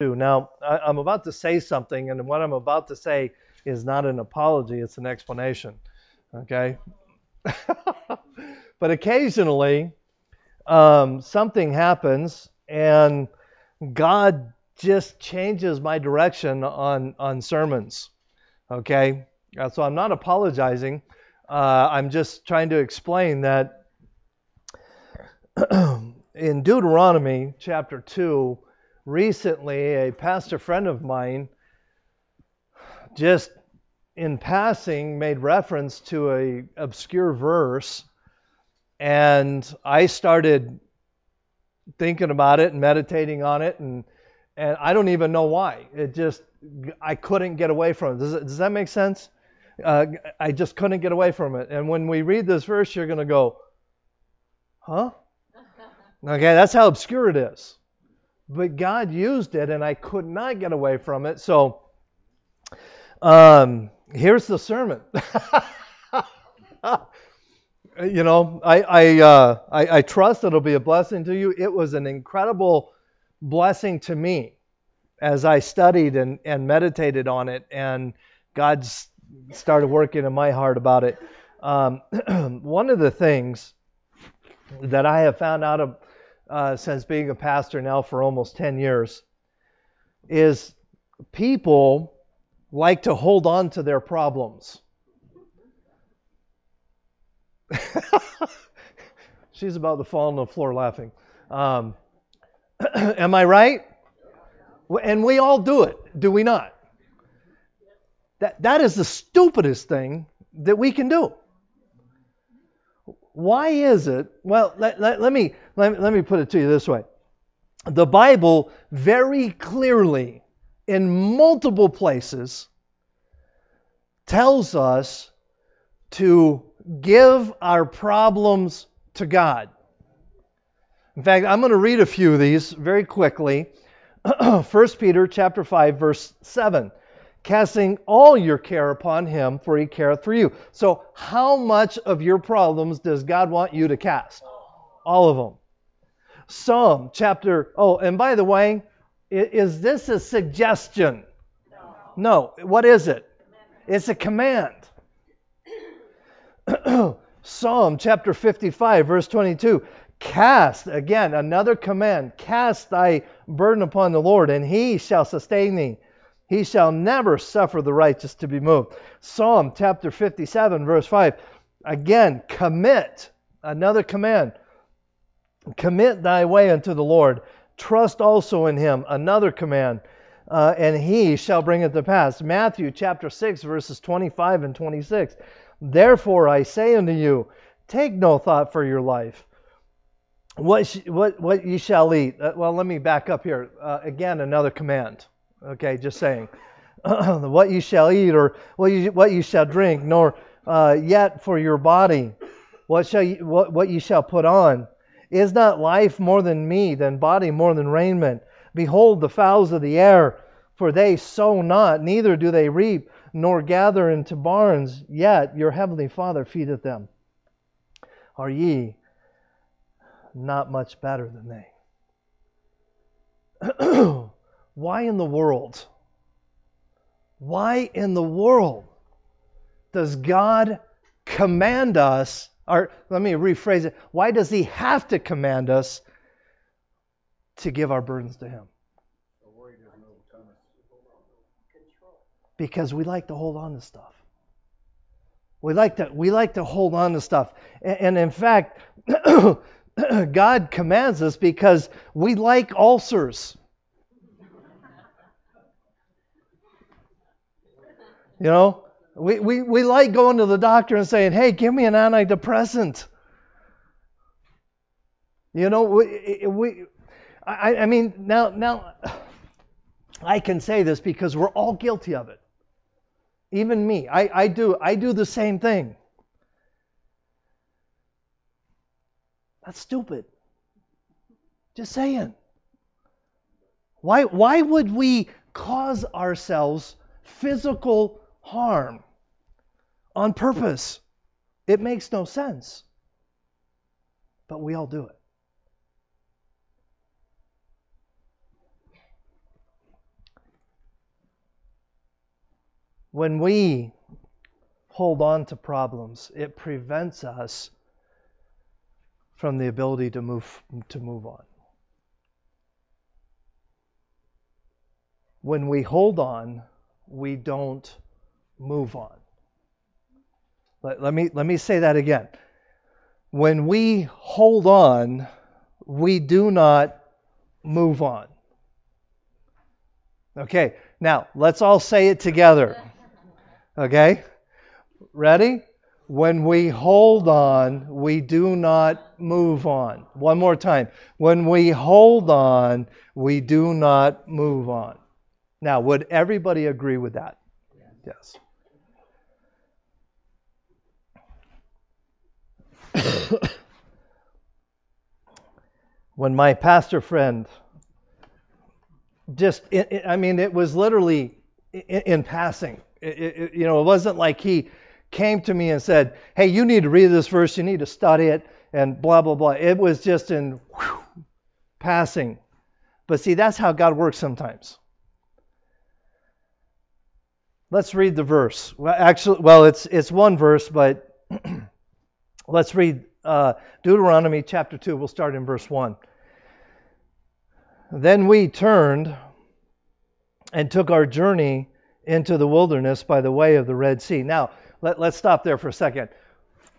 Now, I'm about to say something, and what I'm about to say is not an apology, it's an explanation. Okay? but occasionally, um, something happens, and God just changes my direction on, on sermons. Okay? Uh, so I'm not apologizing. Uh, I'm just trying to explain that in Deuteronomy chapter 2, recently a pastor friend of mine just in passing made reference to a obscure verse and I started thinking about it and meditating on it and and I don't even know why. It just I couldn't get away from it. Does, does that make sense? Uh, I just couldn't get away from it. And when we read this verse, you're going to go, huh? Okay, that's how obscure it is. But God used it, and I could not get away from it. So um, here's the sermon. you know, I I, uh, I, I trust it'll be a blessing to you. It was an incredible blessing to me as I studied and, and meditated on it, and God started working in my heart about it. Um, one of the things that I have found out of, uh, since being a pastor now for almost 10 years is people like to hold on to their problems. She's about to fall on the floor laughing. Um, am I right? And we all do it, do we not? That, that is the stupidest thing that we can do. Why is it? Well, let, let, let, me, let, let me put it to you this way. The Bible very clearly, in multiple places, tells us to give our problems to God. In fact, I'm going to read a few of these very quickly. 1 Peter chapter 5 verse 7 casting all your care upon him for he careth for you. So how much of your problems does God want you to cast? All of them. Psalm chapter Oh, and by the way, is this a suggestion? No. No. What is it? It's a command. Psalm chapter 55, verse 22. Cast, again, another command. Cast thy burden upon the Lord, and he shall sustain thee. He shall never suffer the righteous to be moved. Psalm chapter 57, verse 5. Again, commit, another command. Commit thy way unto the Lord. Trust also in him, another command. Uh, and he shall bring it to pass. Matthew chapter 6, verses 25 and 26. Therefore I say unto you, take no thought for your life. What, sh- what, what ye shall eat. Uh, well, let me back up here. Uh, again, another command. Okay, just saying. what you shall eat or what you, what you shall drink, nor uh, yet for your body what, shall you, what, what you shall put on. Is not life more than meat, and body more than raiment? Behold the fowls of the air, for they sow not, neither do they reap, nor gather into barns, yet your heavenly Father feedeth them. Are ye not much better than they? Why in the world? Why in the world does God command us? Or let me rephrase it. Why does He have to command us to give our burdens to Him? because we like to hold on to stuff. We like to we like to hold on to stuff. And, and in fact, God commands us because we like ulcers. You know, we, we, we like going to the doctor and saying, hey, give me an antidepressant. You know, we, we I, I mean, now, now, I can say this because we're all guilty of it. Even me, I, I do I do the same thing. That's stupid. Just saying. Why why would we cause ourselves physical harm on purpose. It makes no sense. But we all do it. When we hold on to problems, it prevents us from the ability to move to move on. When we hold on, we don't move on. Let, let, me let me say that again. When we hold on, we do not move on. Okay, now let's all say it together. Okay? Ready? When we hold on, we do not move on. One more time. When we hold on, we do not move on. Now, would everybody agree with that? Yes. when my pastor friend just, I mean, it was literally in, passing. It, it, you know, it wasn't like he came to me and said, "Hey, you need to read this verse. You need to study it," and blah blah blah. It was just in whew, passing. But see, that's how God works sometimes. Let's read the verse. Well, actually, well, it's it's one verse, but let's read uh, Deuteronomy chapter two. We'll start in verse one. Then we turned and took our journey into the wilderness by the way of the Red Sea. Now, let, us stop there for a second.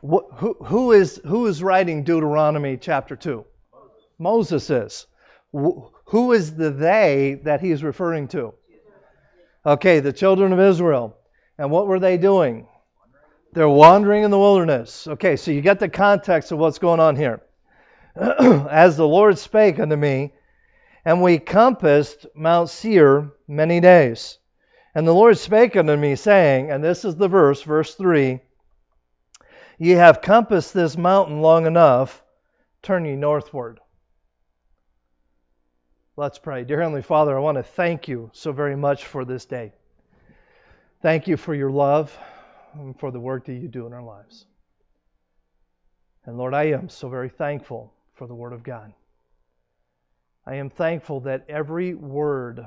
Who, who, is, who is writing Deuteronomy chapter 2? Moses, Moses is. Who is the they that he's referring to? Okay, the children of Israel. And what were they doing? They're wandering in the wilderness. Okay, so you get the context of what's going on here. As the Lord spake unto me, and we compassed Mount Seir many days. And the Lord spake unto me, saying, and this is the verse, verse 3 Ye have compassed this mountain long enough, turn ye northward. Let's pray. Dear Heavenly Father, I want to thank you so very much for this day. Thank you for your love and for the work that you do in our lives. And Lord, I am so very thankful for the Word of God. I am thankful that every word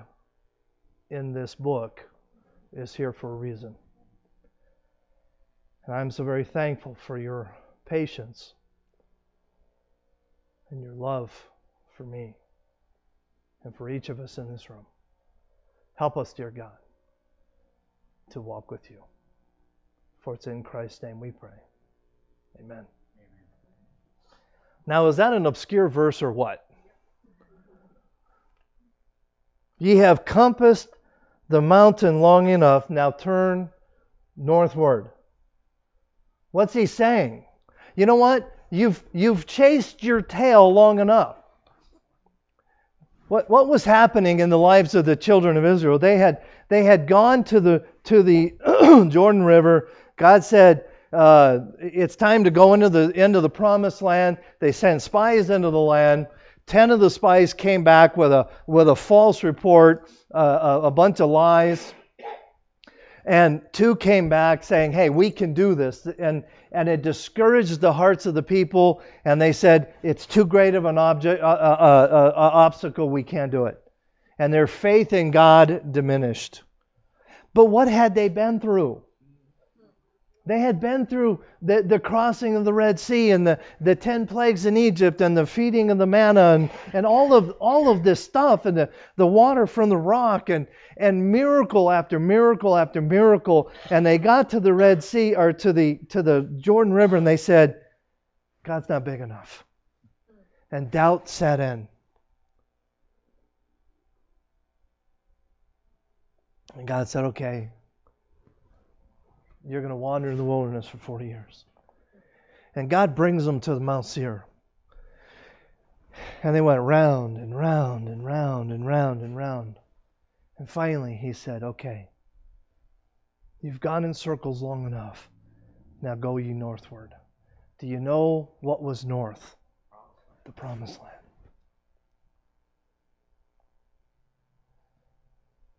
in this book is here for a reason. And I'm so very thankful for your patience and your love for me and for each of us in this room. Help us, dear God, to walk with you. For it's in Christ's name we pray. Amen. Amen. Now, is that an obscure verse or what? Ye have compassed the mountain long enough, now turn northward. What's he saying? You know what? You've, you've chased your tail long enough. What, what was happening in the lives of the children of Israel? They had, they had gone to the, to the Jordan River. God said, uh, It's time to go into the of the promised land. They sent spies into the land. Ten of the spies came back with a with a false report, uh, a, a bunch of lies, and two came back saying, "Hey, we can do this," and and it discouraged the hearts of the people, and they said, "It's too great of an object, uh, uh, uh, uh obstacle. We can't do it," and their faith in God diminished. But what had they been through? They had been through the, the crossing of the Red Sea and the, the ten plagues in Egypt and the feeding of the manna and, and all of all of this stuff and the, the water from the rock and, and miracle after miracle after miracle. And they got to the Red Sea or to the to the Jordan River and they said, God's not big enough. And doubt set in. And God said, Okay, you're going to wander in the wilderness for 40 years. And God brings them to the Mount Seir. And they went round and round and round and round and round. And finally, he said, Okay, you've gone in circles long enough. Now go ye northward. Do you know what was north? The promised land.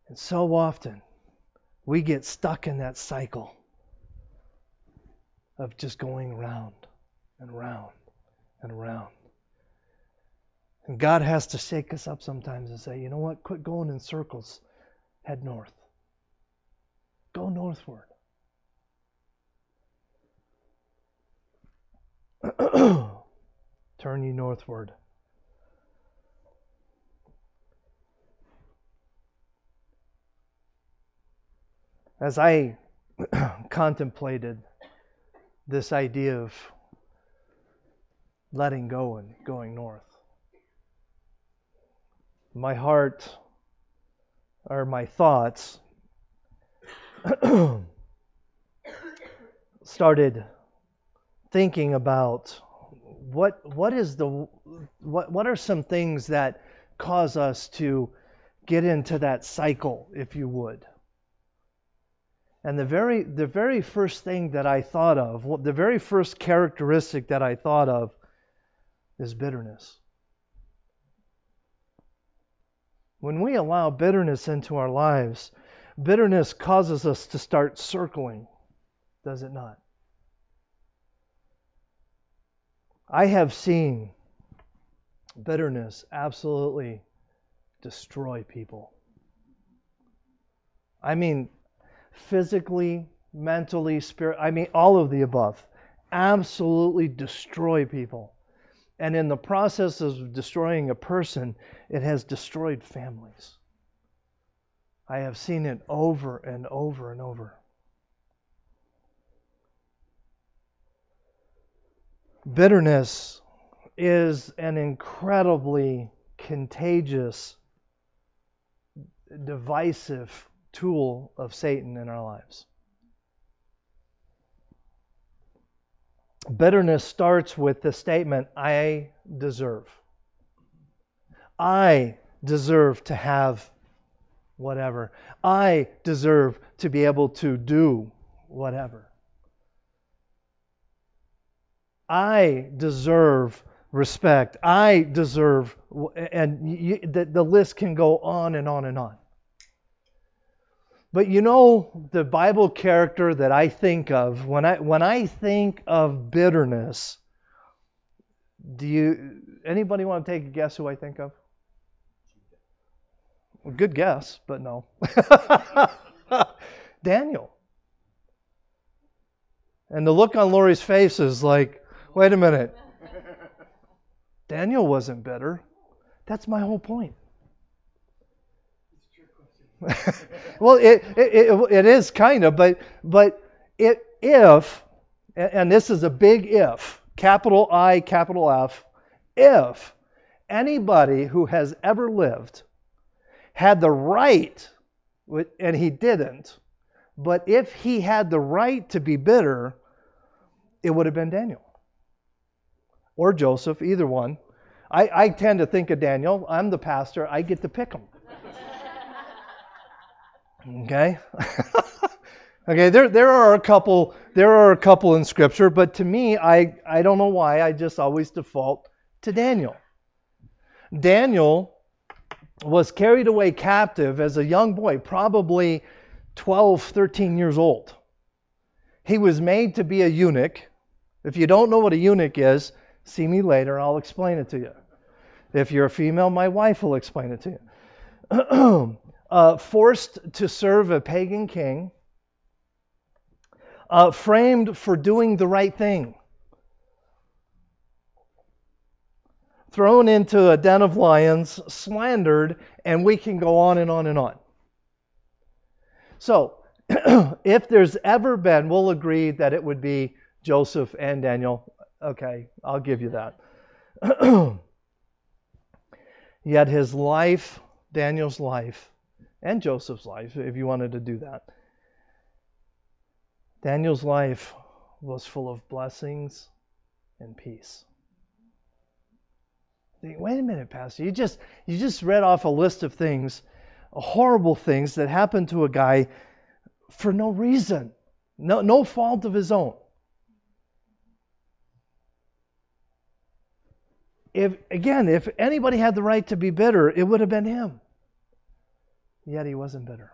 And so often, we get stuck in that cycle of just going round and round and round. And God has to shake us up sometimes and say, you know what? Quit going in circles. Head north. Go northward. Turn ye northward. As I contemplated this idea of letting go and going north, my heart or my thoughts started thinking about what what is the what what are some things that cause us to get into that cycle if you would and the very the very first thing that I thought of the very first characteristic that I thought of is bitterness when we allow bitterness into our lives bitterness causes us to start circling does it not I have seen bitterness absolutely destroy people. I mean, physically, mentally, spirit, I mean, all of the above. Absolutely destroy people. And in the process of destroying a person, it has destroyed families. I have seen it over and over and over. Bitterness is an incredibly contagious, divisive tool of Satan in our lives. Bitterness starts with the statement, I deserve. I deserve to have whatever. I deserve to be able to do whatever. I deserve respect. I deserve, and you, the, the list can go on and on and on. But you know the Bible character that I think of when I when I think of bitterness. Do you anybody want to take a guess who I think of? Well, good guess, but no. Daniel. And the look on Lori's face is like, Wait a minute. Daniel wasn't bitter. That's my whole point. well, it, it, it, it is kind of, but, but it, if, and this is a big if, capital I, capital F, if anybody who has ever lived had the right, and he didn't, but if he had the right to be bitter, it would have been Daniel or Joseph, either one. I, I tend to think of Daniel. I'm the pastor. I get to pick them. Okay? okay, there, there are a couple there are a couple in scripture, but to me, I, I don't know why, I just always default to Daniel. Daniel was carried away captive as a young boy, probably 12, 13 years old. He was made to be a eunuch. If you don't know what a eunuch is, See me later, I'll explain it to you. If you're a female, my wife will explain it to you. uh, forced to serve a pagan king, uh, framed for doing the right thing, thrown into a den of lions, slandered, and we can go on and on and on. So, if there's ever been, we'll agree that it would be Joseph and Daniel. Okay, I'll give you that. Yet his life, Daniel's life, and Joseph's life, if you wanted to do that, Daniel's life was full of blessings and peace. Wait a minute, Pastor. You just you just read off a list of things, horrible things that happened to a guy for no reason, no no fault of his own. if again, if anybody had the right to be bitter, it would have been him. Yet he wasn't bitter.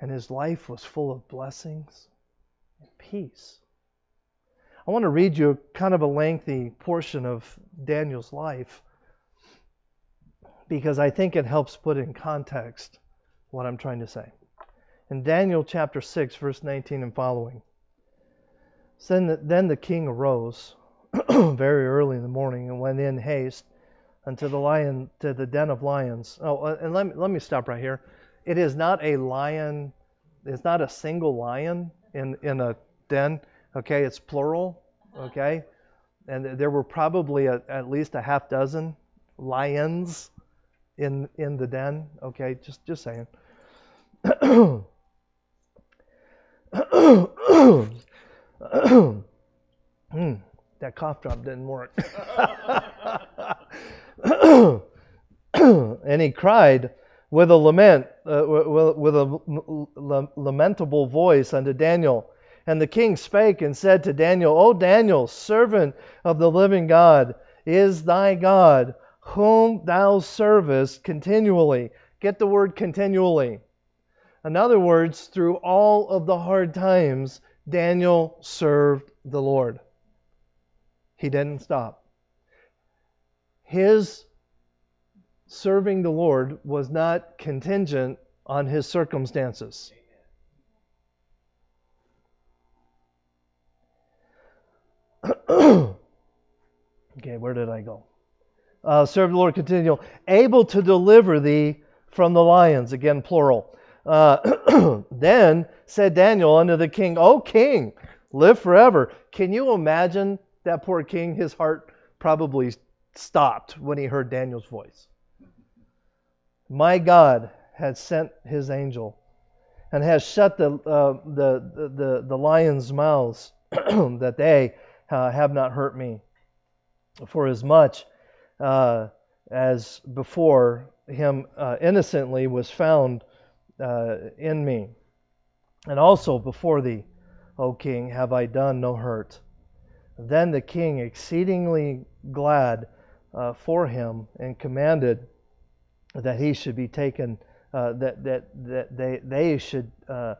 And his life was full of blessings and peace. I want to read you kind of a lengthy portion of Daniel's life because I think it helps put in context what I'm trying to say. In Daniel chapter 6, verse 19 and following. Then the, then the king arose very early in the morning and went in haste unto the lion to the den of lions. Oh, uh, and let me, let me stop right here. It is not a lion. It's not a single lion in in a den. Okay, it's plural. Okay, and there were probably a, at least a half dozen lions in in the den. Okay, just just saying. Hmm, that cough drop didn't work. and he cried with a lament, uh, with a lamentable voice unto Daniel. And the king spake and said to Daniel, O Daniel, servant of the living God, is thy God, whom thou servest continually. Get the word continually. In other words, through all of the hard times, Daniel served the Lord. He didn't stop. His serving the Lord was not contingent on his circumstances. okay, where did I go? Uh, serve the Lord continual, able to deliver thee from the lions, again plural. Uh, then said Daniel unto the king, O king, live forever. Can you imagine that poor king? His heart probably stopped when he heard Daniel's voice. My God had sent his angel and has shut the, uh, the, the, the lions' mouths that they uh, have not hurt me. For as much uh, as before him uh, innocently was found uh, in me. And also before thee, O king, have I done no hurt. Then the king, exceedingly glad uh, for him, and commanded that he should be taken, uh, that, that, that they, they should uh,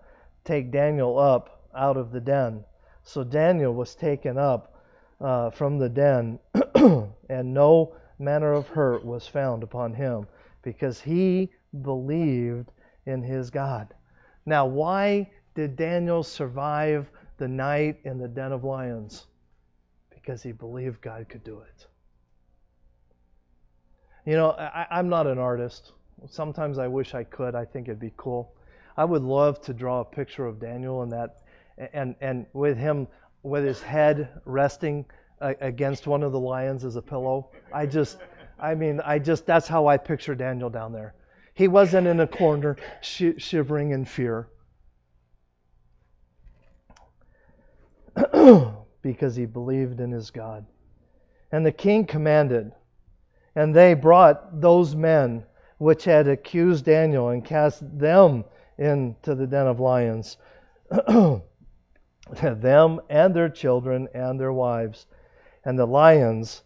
take Daniel up out of the den. So Daniel was taken up uh, from the den, and no manner of hurt was found upon him, because he believed in his God. Now, why did Daniel survive the night in the den of lions? Because he believed God could do it. You know, I, am not an artist. Sometimes I wish I could. I think it'd be cool. I would love to draw a picture of Daniel and that, and and with him with his head resting uh, against one of the lions as a pillow. I just, I mean, I just that's how I picture Daniel down there. He wasn't in a corner sh- shivering in fear. because he believed in his God. And the king commanded, and they brought those men which had accused Daniel and cast them into the den of lions, them and their children and their wives. And the lions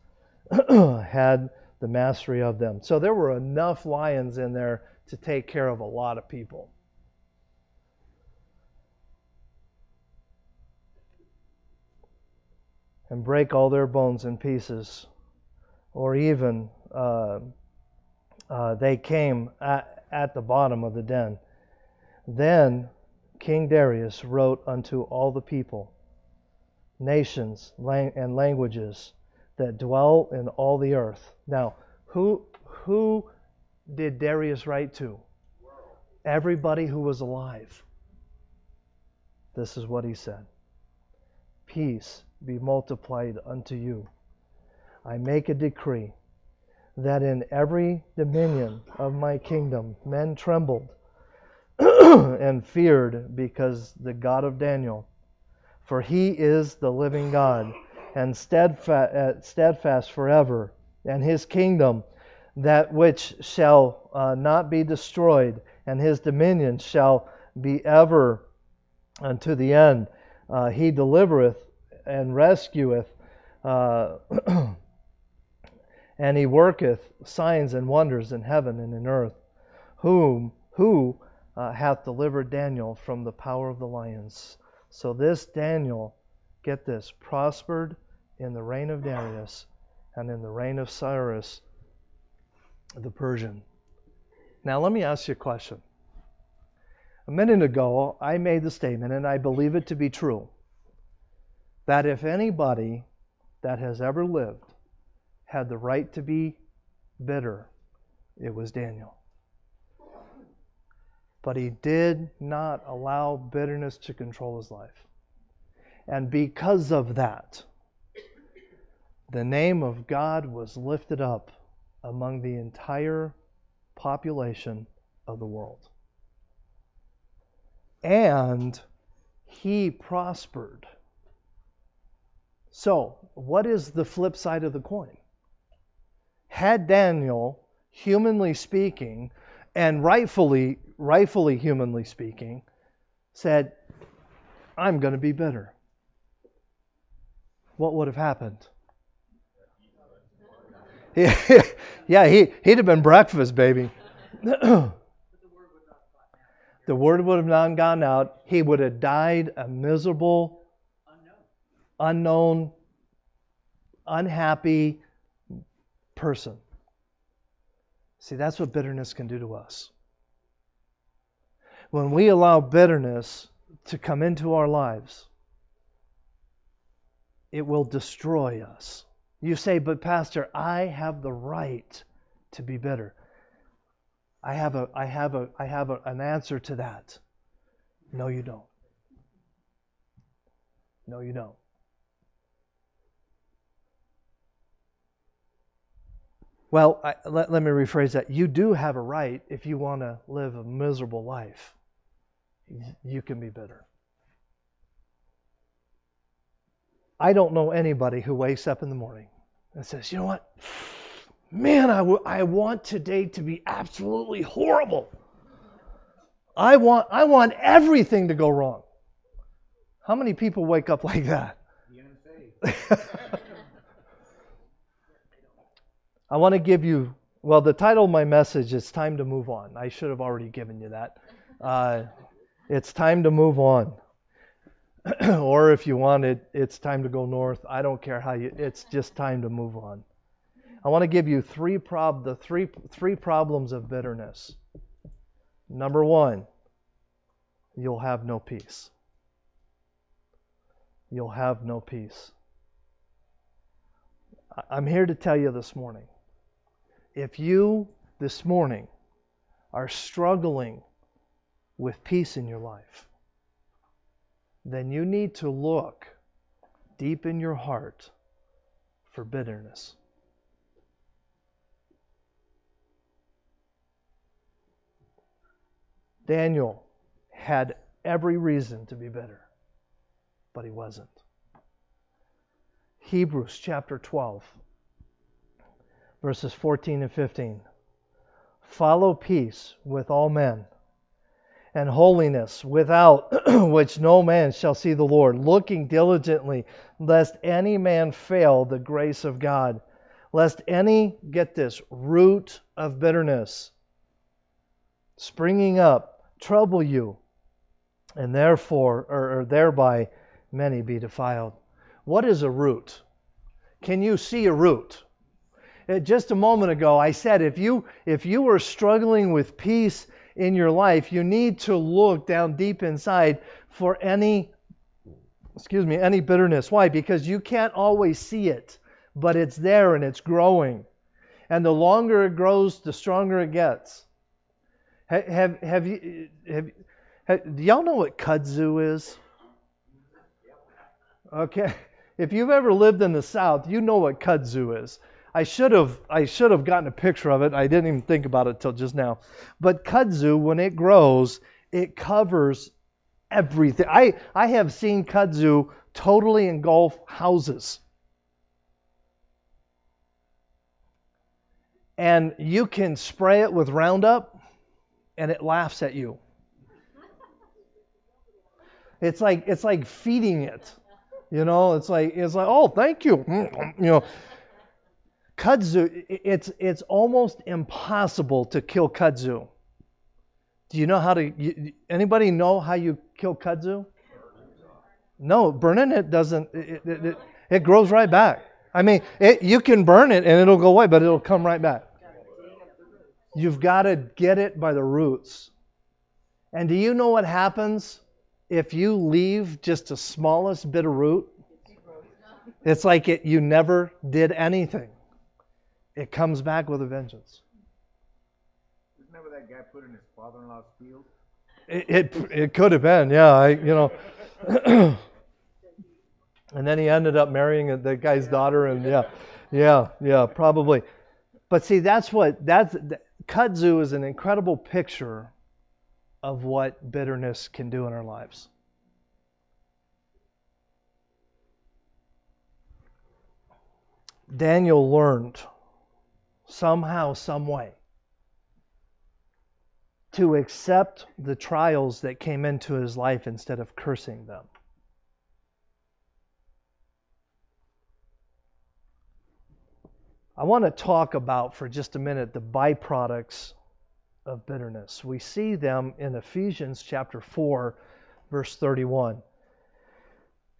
had the mastery of them. So there were enough lions in there to take care of a lot of people. And break all their bones in pieces. Or even Um, uh, they came at, at the bottom of the den. Then King Darius wrote unto all the people, nations, lang- and languages that dwell in all the earth. Now, who who did Darius write to? Everybody who was alive. This is what he said Peace be multiplied unto you. I make a decree that in every dominion of my kingdom men trembled and feared because the God of Daniel, for he is the living God and steadfast, uh, steadfast forever, and his kingdom that which shall uh, not be destroyed, and his dominion shall be ever unto the end. Uh, he delivereth and rescueth, uh, and he worketh signs and wonders in heaven and in earth. Whom who uh, hath delivered Daniel from the power of the lions? So this Daniel, get this, prospered in the reign of Darius and in the reign of Cyrus the Persian. Now, let me ask you a question. A minute ago, I made the statement, and I believe it to be true, that if anybody that has ever lived had the right to be bitter, it was Daniel. But he did not allow bitterness to control his life. And because of that, the name of God was lifted up among the entire population of the world and he prospered. So, what is the flip side of the coin? Had Daniel, humanly speaking, and rightfully, rightfully humanly speaking, said, I'm going to be bitter, what would have happened? yeah, he, he'd have been breakfast, baby. The word would have not gone out. He would have died a miserable, unknown, unhappy person. See, that's what bitterness can do to us. When we allow bitterness to come into our lives, it will destroy us. You say, but Pastor, I have the right to be bitter. I have a I have a I have a, an answer to that. No, you don't. No, you don't. Well, I, let, let me rephrase that. You do have a right if you want to live a miserable life. You can be bitter. I don't know anybody who wakes up in the morning and says, you know what? Man, I, w- I want today to be absolutely horrible. I want, I want everything to go wrong. How many people wake up like that? I want to give you, well, the title of my message is Time to Move On. I should have already given you that. Uh, it's time to move on. or if you want it, it's time to go north. I don't care how you, it's just time to move on. I want to give you three prob the three three problems of bitterness. Number 1, you'll have no peace. You'll have no peace. I'm here to tell you this morning. If you this morning are struggling with peace in your life, then you need to look deep in your heart for bitterness. Daniel had every reason to be bitter, but he wasn't. Hebrews chapter 12, verses 14 and 15. Follow peace with all men and holiness, without which no man shall see the Lord, looking diligently, lest any man fail the grace of God, lest any, get this, root of bitterness springing up trouble you, and therefore, or, or thereby, many be defiled. What is a root? Can you see a root? Uh, just a moment ago, I said if you if you are struggling with peace in your life, you need to look down deep inside for any excuse me, any bitterness. Why? Because you can't always see it, but it's there and it's growing. And the longer it grows, the stronger it gets. Have have you have, have do y'all know what kudzu is? Okay. If you've ever lived in the South, you know what kudzu is. I should have I should have gotten a picture of it. I didn't even think about it till just now. But kudzu, when it grows, it covers everything. I I have seen kudzu totally engulf houses. And you can spray it with Roundup and it laughs at you. It's like it's like feeding it. You know, it's like it's like, oh, thank you. Mm, mm, you know, kudzu. It's it's almost impossible to kill kudzu. Do you know how to? You, anybody know how you kill kudzu? No, burning it doesn't. It, it, it, it grows right back. I mean, you can burn it and it'll go away, but it'll come right back. You've got to get it by the roots. And do you know what happens if you leave just the smallest bit of root? It's like it, you never did anything. It comes back with a vengeance. Isn't that what that guy put in his father-in-law's field? It, it, it could have been, yeah. I, you know, and then he ended up marrying the guy's daughter, and yeah, yeah, yeah, probably. But see, that's what that's kudzu is an incredible picture of what bitterness can do in our lives. Daniel learned somehow, some way to accept the trials that came into his life instead of cursing them. I want to talk about for just a minute the byproducts of bitterness. We see them in Ephesians chapter 4, verse 31.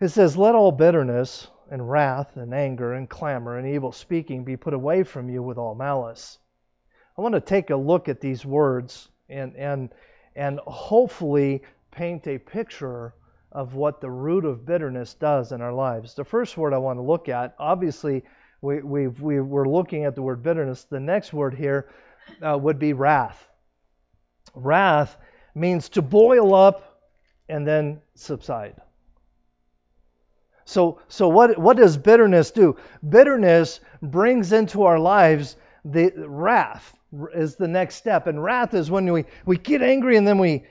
It says, Let all bitterness and wrath and anger and clamor and evil speaking be put away from you with all malice. I want to take a look at these words and, and, and hopefully paint a picture of what the root of bitterness does in our lives. The first word I want to look at, obviously, we, we we are looking at the word bitterness. The next word here uh, would be wrath. Wrath means to boil up and then subside. So, so what, what does bitterness do? Bitterness brings into our lives the wrath is the next step. And wrath is when we, we get angry and then we,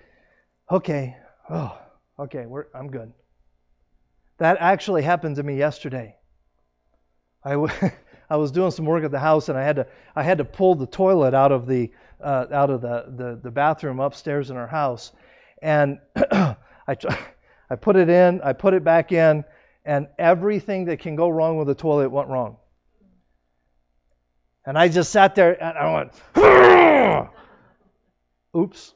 okay, oh, okay, I'm good. That actually happened to me yesterday. I, w- I was doing some work at the house and I had to I had to pull the toilet out of the uh, out of the, the, the bathroom upstairs in our house, and I I put it in, I put it back in, and everything that can go wrong with the toilet went wrong. And I just sat there and I went, oops.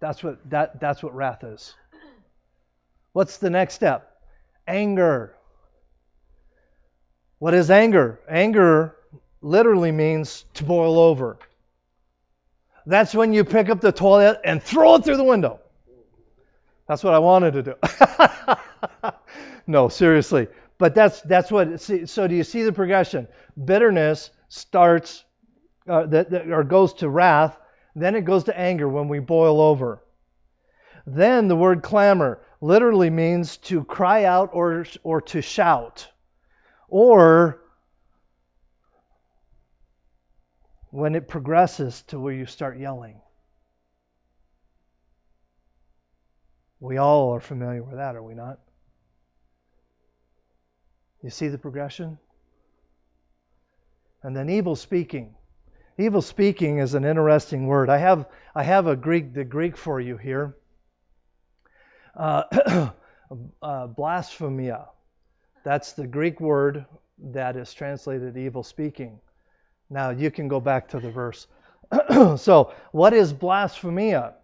That's what that that's what wrath is. What's the next step? Anger. What is anger? Anger literally means to boil over. That's when you pick up the toilet and throw it through the window. That's what I wanted to do. no, seriously. But that's that's what. So do you see the progression? Bitterness starts, uh, that, that, or goes to wrath. Then it goes to anger when we boil over. Then the word clamor literally means to cry out or or to shout, or when it progresses to where you start yelling. We all are familiar with that, are we not? You see the progression? And then evil speaking. Evil speaking is an interesting word. I have I have a Greek the Greek for you here. Uh, uh, blasphemia. That's the Greek word that is translated evil speaking. Now you can go back to the verse. so, what is blasphemia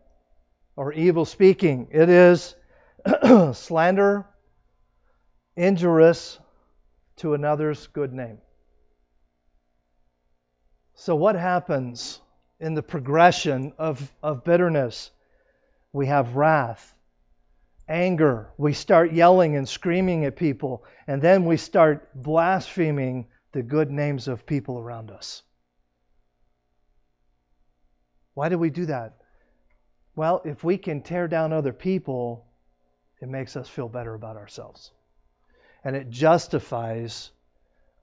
or evil speaking? It is slander, injurious, to another's good name. So, what happens in the progression of, of bitterness? We have wrath, anger. We start yelling and screaming at people, and then we start blaspheming the good names of people around us. Why do we do that? Well, if we can tear down other people, it makes us feel better about ourselves and it justifies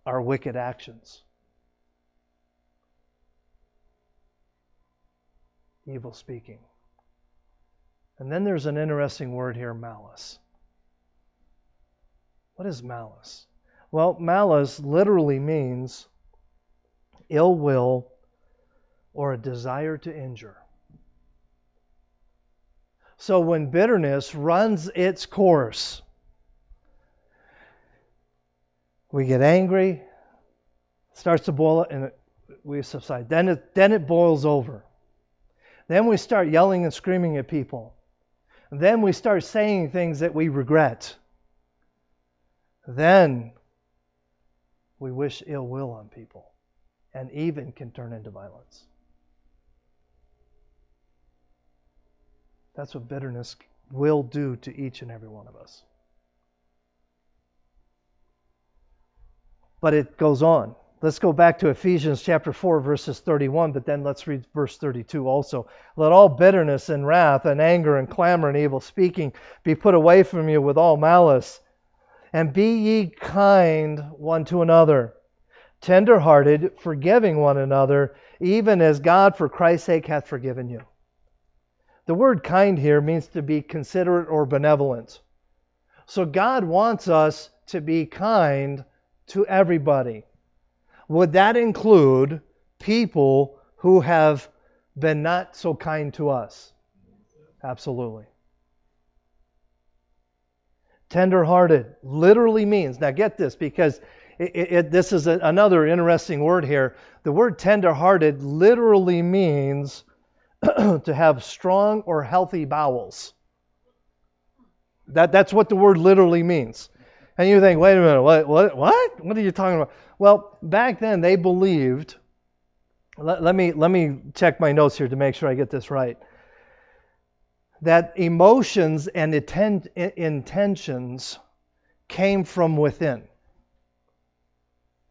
our wicked actions. Evil speaking. And then there's an interesting word here malice. What is malice? Well, malice literally means ill will or a desire to injure. So when bitterness runs its course, we get angry, starts to boil, and we subside. Then it, then it boils over. Then we start yelling and screaming at people. Then we start saying things that we regret. Then we wish ill will on people and even can turn into violence. That's what bitterness will do to each and every one of us. But it goes on. Let's go back to Ephesians chapter 4, verses 31, but then let's read verse 32 also. Let all bitterness and wrath and anger and clamor and evil speaking be put away from you with all malice. And be ye kind one to another, tender hearted, forgiving one another, even as God for Christ's sake hath forgiven you. The word kind here means to be considerate or benevolent. So God wants us to be kind to everybody. Would that include people who have been not so kind to us? Absolutely. Tenderhearted literally means, now get this because it, it, this is a, another interesting word here. The word tenderhearted literally means to have strong or healthy bowels. That, that's what the word literally means. And you think, wait a minute, what, what, what? What are you talking about? Well, back then they believed. Let, let, me let me check my notes here to make sure I get this right. That emotions and intent, intentions came from within.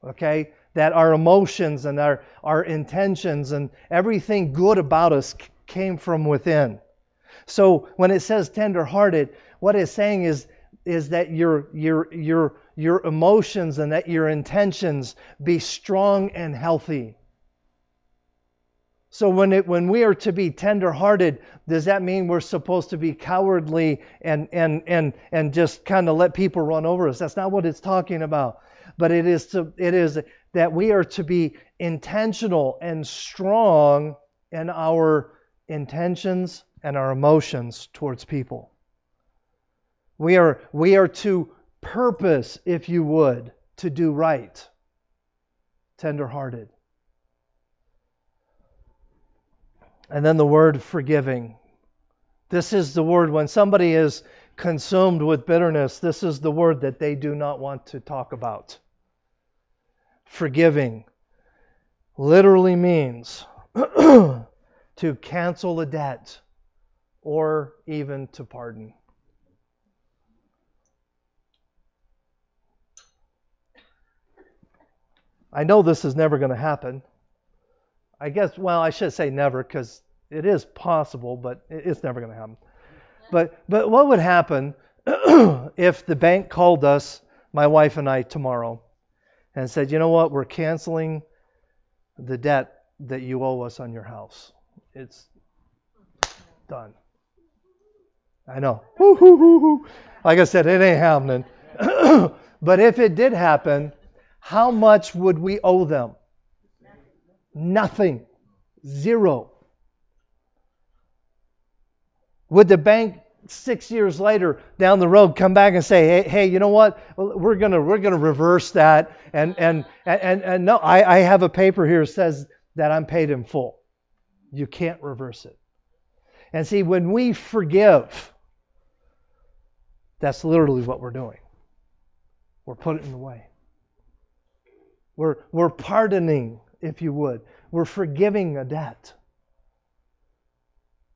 Okay, that our emotions and our our intentions and everything good about us came from within. So when it says tender-hearted, what it's saying is is that your your your your emotions and that your intentions be strong and healthy. So when it when we are to be tender-hearted, does that mean we're supposed to be cowardly and and and and just kind of let people run over us? That's not what it's talking about. But it is to it is that we are to be intentional and strong in our intentions and our emotions towards people. We are, we are to purpose, if you would, to do right. Tenderhearted. And then the word forgiving. This is the word when somebody is consumed with bitterness, this is the word that they do not want to talk about. Forgiving literally means to cancel a debt or even to pardon. I know this is never going to happen. I guess, well, I should say never because it is possible, but it's never going to happen. But, but what would happen if the bank called us, my wife and I, tomorrow and said, you know what, we're canceling the debt that you owe us on your house? It's done. I know. Like I said, it ain't happening. but if it did happen, how much would we owe them? Nothing. Zero. Would the bank six years later down the road come back and say, hey, hey you know what? We're gonna we're gonna reverse that and and and and no, I, I have a paper here says that I'm paid in full. You can't reverse it. And see, when we forgive, that's literally what we're doing. We're putting it away. We're, we're pardoning, if you would. We're forgiving a debt.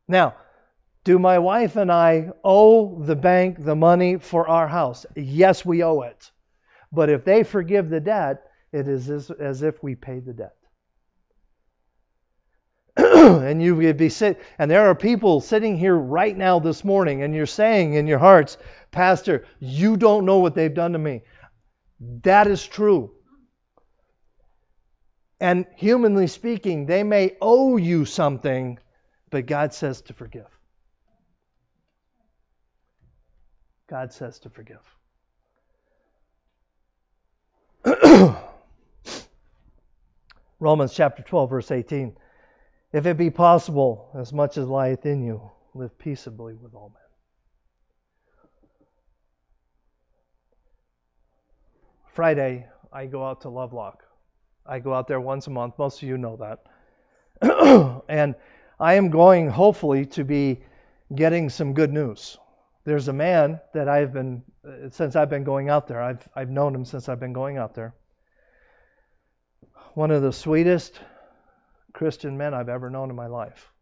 Now, do my wife and I owe the bank the money for our house? Yes, we owe it. But if they forgive the debt, it is as, as if we paid the debt. and you would be sit and there are people sitting here right now this morning and you're saying in your hearts, Pastor, you don't know what they've done to me. That is true. And humanly speaking, they may owe you something, but God says to forgive. God says to forgive. Romans chapter 12, verse 18. If it be possible, as much as lieth in you, live peaceably with all men. Friday, I go out to Lovelock I go out there once a month. Most of you know that. and I am going, hopefully, to be getting some good news. There's a man that I've been, uh, since I've been going out there, I've, I've known him since I've been going out there. One of the sweetest Christian men I've ever known in my life.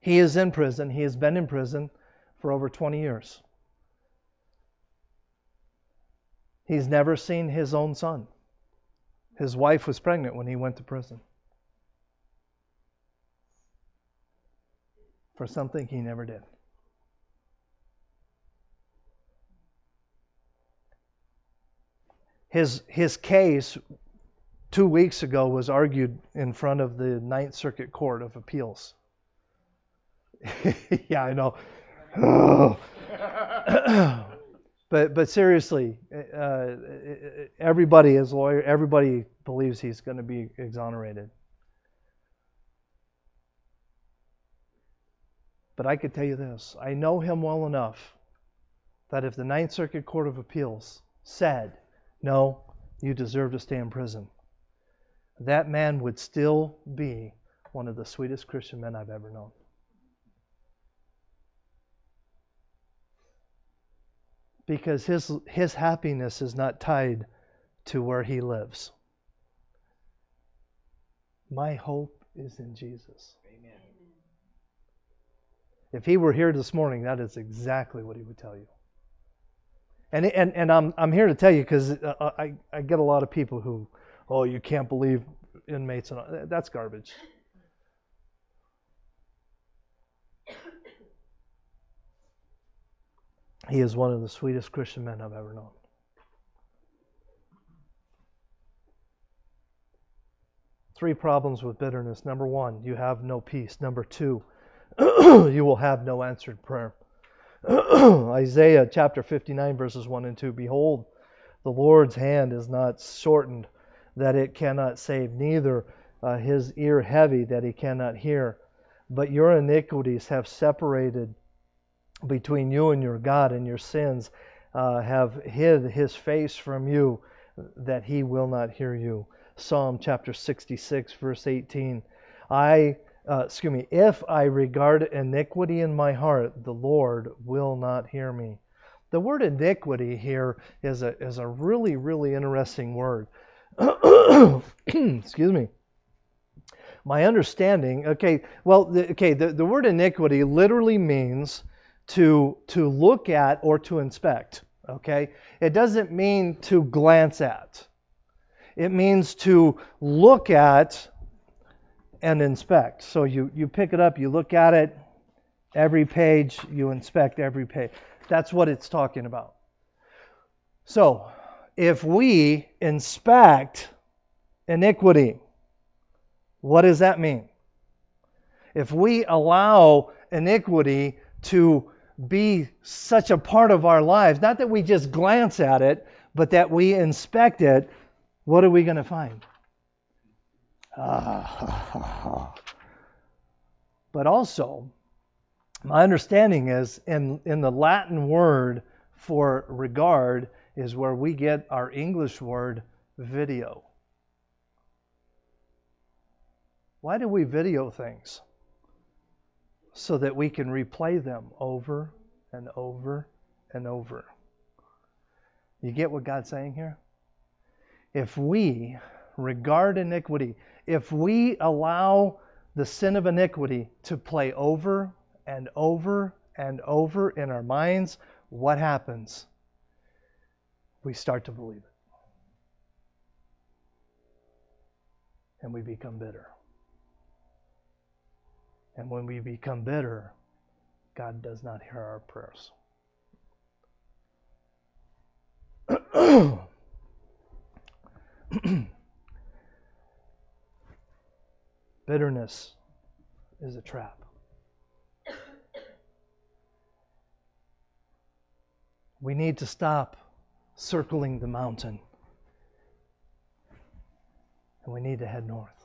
He is in prison. He has been in prison for over 20 years. He's never seen his own son. His wife was pregnant when he went to prison for something he never did. His, his case two weeks ago was argued in front of the Ninth Circuit Court of Appeals. yeah, I know. but but seriously, uh, everybody is lawyer. Everybody believes he's going to be exonerated. But I could tell you this: I know him well enough that if the Ninth Circuit Court of Appeals said, "No, you deserve to stay in prison," that man would still be one of the sweetest Christian men I've ever known. Because his, his happiness is not tied to where he lives. My hope is in Jesus. Amen. If he were here this morning, that is exactly what he would tell you. And, and, and I'm, I'm here to tell you because uh, I, I get a lot of people who oh, you can't believe inmates and all. that's garbage. He is one of the sweetest Christian men I've ever known. Three problems with bitterness. Number one, you have no peace. Number two, you will have no answered prayer. Isaiah chapter 59, verses 1 and 2 Behold, the Lord's hand is not shortened that it cannot save, neither uh, his ear heavy that he cannot hear. But your iniquities have separated between you and your God, and your sins uh, have hid his face from you, that he will not hear you. Psalm chapter 66, verse 18. I, uh, excuse me, if I regard iniquity in my heart, the Lord will not hear me. The word iniquity here is a, is a really, really interesting word. excuse me. My understanding, okay, well, the, okay, the, the word iniquity literally means to to look at or to inspect. Okay, it doesn't mean to glance at. It means to look at and inspect. So you you pick it up, you look at it, every page, you inspect every page. That's what it's talking about. So if we inspect iniquity, what does that mean? If we allow iniquity to be such a part of our lives, not that we just glance at it, but that we inspect it, what are we going to find? But also, my understanding is in, in the Latin word for regard, is where we get our English word video. Why do we video things? So that we can replay them over and over and over. You get what God's saying here? If we regard iniquity, if we allow the sin of iniquity to play over and over and over in our minds, what happens? we start to believe it. And we become bitter. And when we become bitter, God does not hear our prayers. Bitterness is a trap. We need to stop circling the mountain. And we need to head north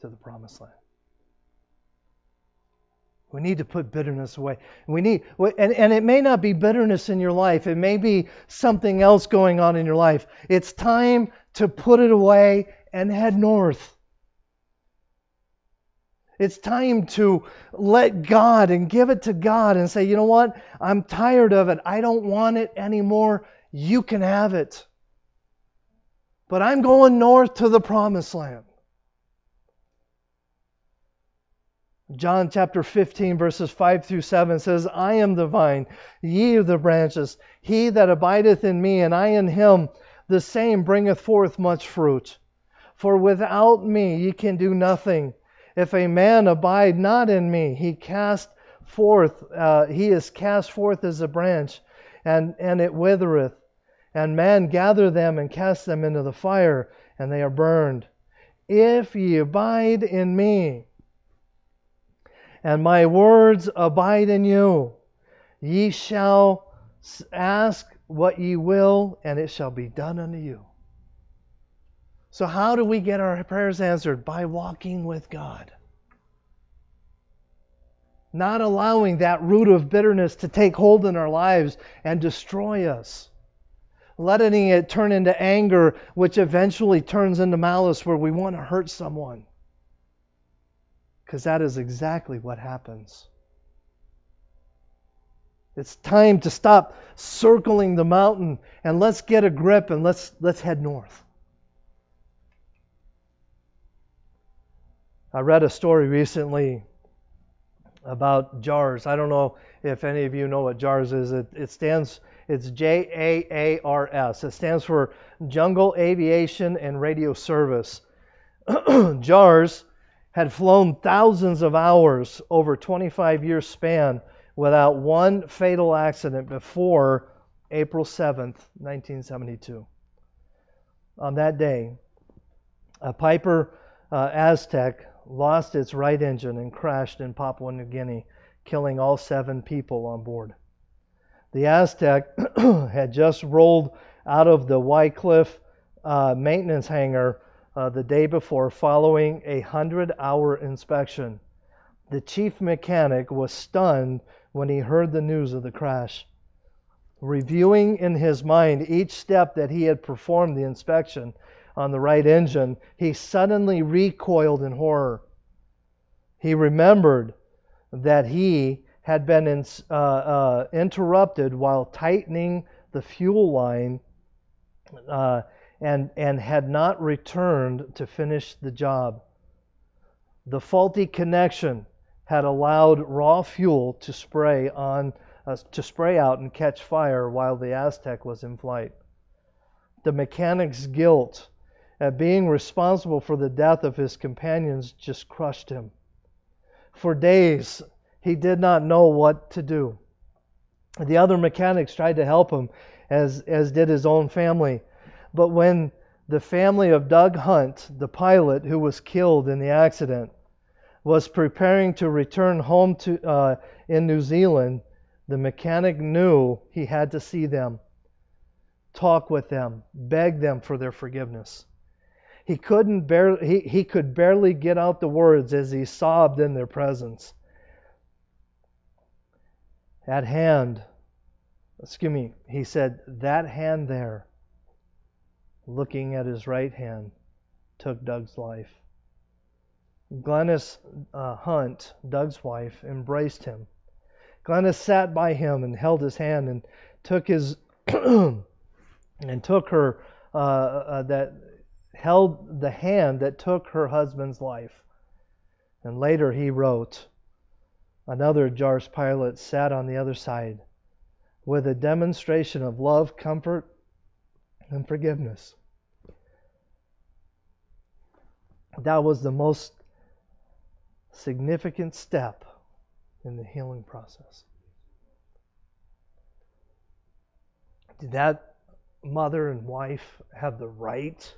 to the promised land. We need to put bitterness away. We need, and, and it may not be bitterness in your life. It may be something else going on in your life. It's time to put it away and head north. It's time to let God and give it to God and say, you know what? I'm tired of it. I don't want it anymore. You can have it. But I'm going north to the promised land. John chapter 15, verses 5 through 7 says, I am the vine, ye are the branches. He that abideth in me, and I in him, the same bringeth forth much fruit. For without me ye can do nothing. If a man abide not in me, he cast forth, uh, he is cast forth as a branch, and, and it withereth. And man gather them and cast them into the fire, and they are burned. If ye abide in me, and my words abide in you. Ye shall ask what ye will, and it shall be done unto you. So, how do we get our prayers answered? By walking with God. Not allowing that root of bitterness to take hold in our lives and destroy us. Letting it turn into anger, which eventually turns into malice, where we want to hurt someone. Because that is exactly what happens. It's time to stop circling the mountain and let's get a grip and let's let's head north. I read a story recently about JAARS. I don't know if any of you know what JAARS is. It, it stands it's J A A R S. It stands for Jungle Aviation and Radio Service. JAARS had flown thousands of hours over 25 year span without one fatal accident before April 7th, 1972. On that day, a Piper uh, Aztec lost its right engine and crashed in Papua New Guinea, killing all seven people on board. The Aztec had just rolled out of the Wycliffe uh, maintenance hangar uh, the day before following a 100 hour inspection. The chief mechanic was stunned when he heard the news of the crash. Reviewing in his mind each step that he had performed the inspection on the right engine, he suddenly recoiled in horror. He remembered that he had been in, uh, uh, interrupted while tightening the fuel line uh, and, and had not returned to finish the job. The faulty connection had allowed raw fuel to spray on uh, to spray out and catch fire while the Aztec was in flight. The mechanic's guilt at being responsible for the death of his companions just crushed him. For days, he did not know what to do. The other mechanics tried to help him, as, as did his own family. But when the family of Doug Hunt, the pilot who was killed in the accident, was preparing to return home to uh, in New Zealand, the mechanic knew he had to see them, talk with them, beg them for their forgiveness. He couldn't barely, he, he could barely get out the words as he sobbed in their presence. At hand, excuse me, he said, that hand there looking at his right hand, took Doug's life. Glennis uh, Hunt, Doug's wife, embraced him. Glennis sat by him and held his hand and took his and took her uh, uh, that held the hand that took her husband's life. And later he wrote, another JAARS pilot sat on the other side with a demonstration of love, comfort, and forgiveness. That was the most significant step in the healing process. Did that mother and wife have the right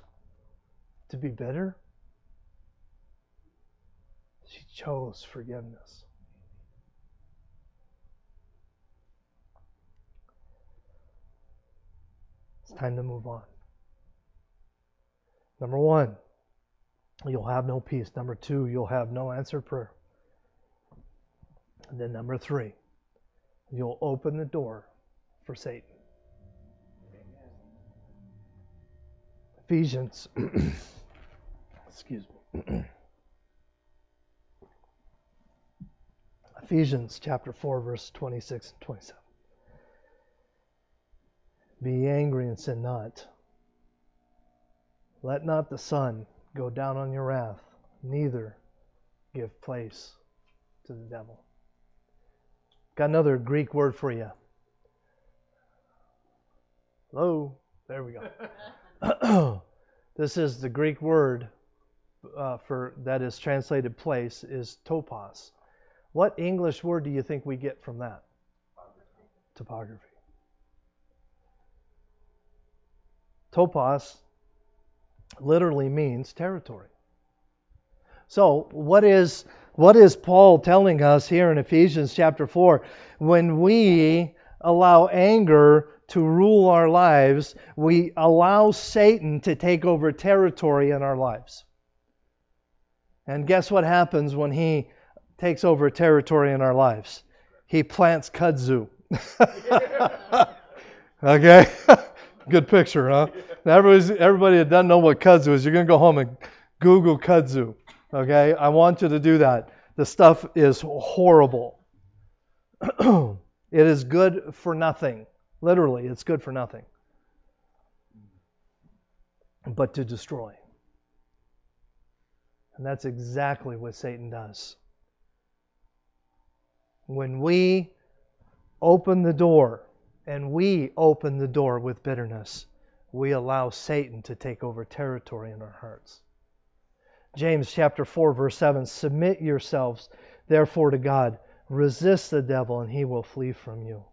to be bitter? She chose forgiveness. It's time to move on. Number one, you'll have no peace. Number two, you'll have no answered prayer. And then number three, you'll open the door for Satan. Ephesians, excuse me. Ephesians chapter 4, verse 26 and 27. Be angry and sin not. Let not the sun go down on your wrath, neither give place to the devil. Got another Greek word for you. Hello. There we go. this is the Greek word uh, for that is translated place is topos. What English word do you think we get from that? Topography. Topos literally means territory. So, what is what is Paul telling us here in Ephesians chapter 4? When we allow anger to rule our lives, we allow Satan to take over territory in our lives. And guess what happens when he takes over territory in our lives? He plants kudzu. okay? Good picture, huh? Everybody, everybody that doesn't know what kudzu is, you're going to go home and Google kudzu. Okay? I want you to do that. The stuff is horrible. it is good for nothing. Literally, it's good for nothing. But to destroy. And that's exactly what Satan does. When we open the door, and we open the door with bitterness, we allow Satan to take over territory in our hearts. James chapter 4 verse 7 submit yourselves therefore to God resist the devil and he will flee from you.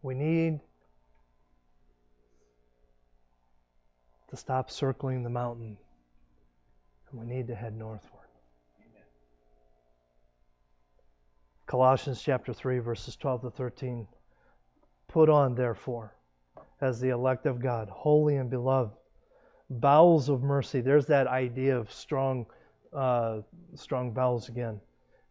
We need to stop circling the mountain and we need to head northward. Colossians chapter 3 verses 12 to 13 Put on therefore as the elect of God holy and beloved bowels of mercy. There's that idea of strong, uh, strong bowels again.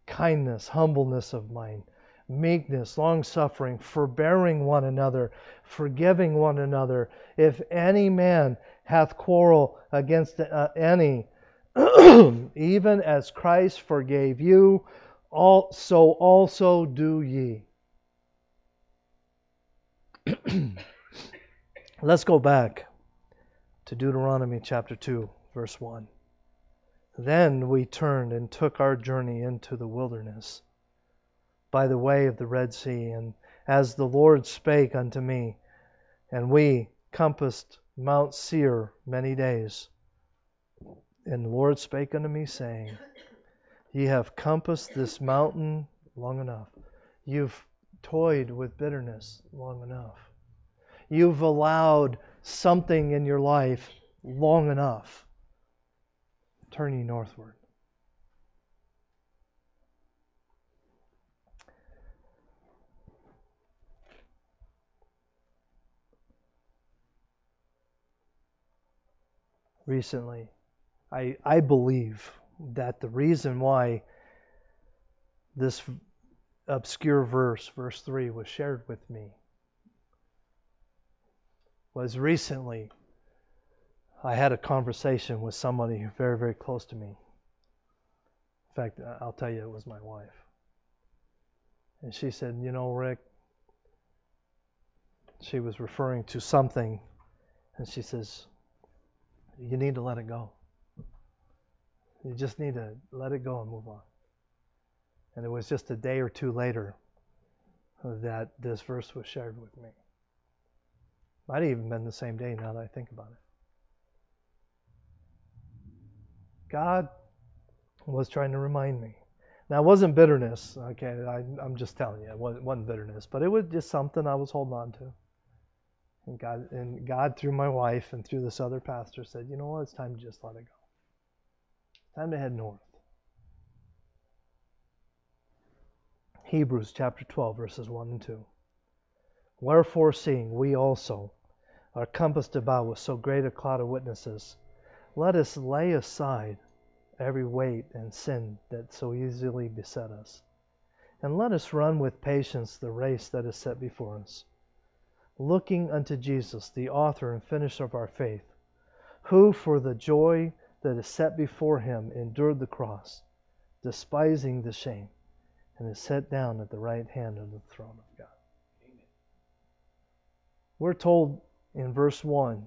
Kindness, humbleness of mind, meekness, long suffering, forbearing one another, forgiving one another. If any man hath quarrel against uh, any, even as Christ forgave you, all, so also do ye. Let's go back to Deuteronomy chapter 2, verse 1. Then we turned and took our journey into the wilderness by the way of the Red Sea, and as the Lord spake unto me, and we compassed Mount Seir many days. And the Lord spake unto me, saying, Ye have compassed this mountain long enough. You've toyed with bitterness long enough. You've allowed something in your life long enough, turn ye northward. Recently, I, I believe that the reason why this obscure verse, verse 3, was shared with me was recently I had a conversation with somebody very, very close to me. In fact, I'll tell you, it was my wife. And she said, You know, Rick, she was referring to something, and she says, You need to let it go. You just need to let it go and move on. And it was just a day or two later that this verse was shared with me. Might have even been the same day now that I think about it. God was trying to remind me. Now, it wasn't bitterness, okay? I, am just telling you, it wasn't, it wasn't, bitterness, but it was just something I was holding on to. And God, and God, through my wife and through this other pastor, said, you know what? It's time to just let it go. Time to head north. Hebrews chapter 12, verses 1 and 2. Wherefore, seeing we also are compassed about with so great a cloud of witnesses, let us lay aside every weight and sin that so easily beset us, and let us run with patience the race that is set before us, looking unto Jesus, the author and finisher of our faith, who for the joy that is set before him endured the cross, despising the shame, and is set down at the right hand of the throne of God. Amen. We're told in verse 1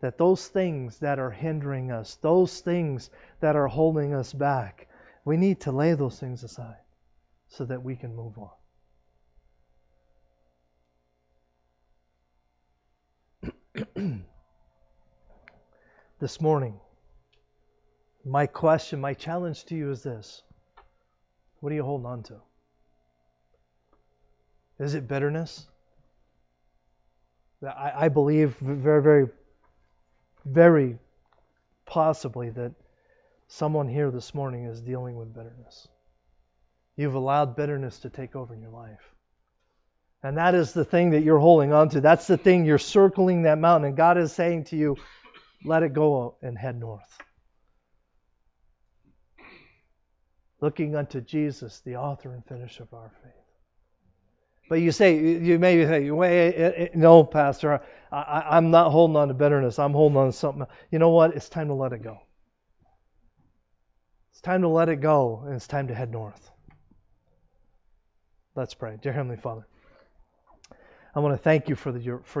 that those things that are hindering us, those things that are holding us back, We need to lay those things aside so that we can move on. this morning, my question, my challenge to you is this What are you holding on to? Is it bitterness? I, I believe very, very, very possibly that someone here this morning is dealing with bitterness. You've allowed bitterness to take over in your life. And that is the thing that you're holding on to. That's the thing you're circling that mountain. And God is saying to you, let it go and head north. Looking unto Jesus, the author and finisher of our faith. But you say, you maybe say, wait, eh, eh, eh, no, Pastor, I, am not holding on to bitterness. I'm holding on to something. You know what? It's time to let it go. It's time to let it go, and it's time to head north. Let's pray. Dear Heavenly Father, I want to thank you for, the, your, for your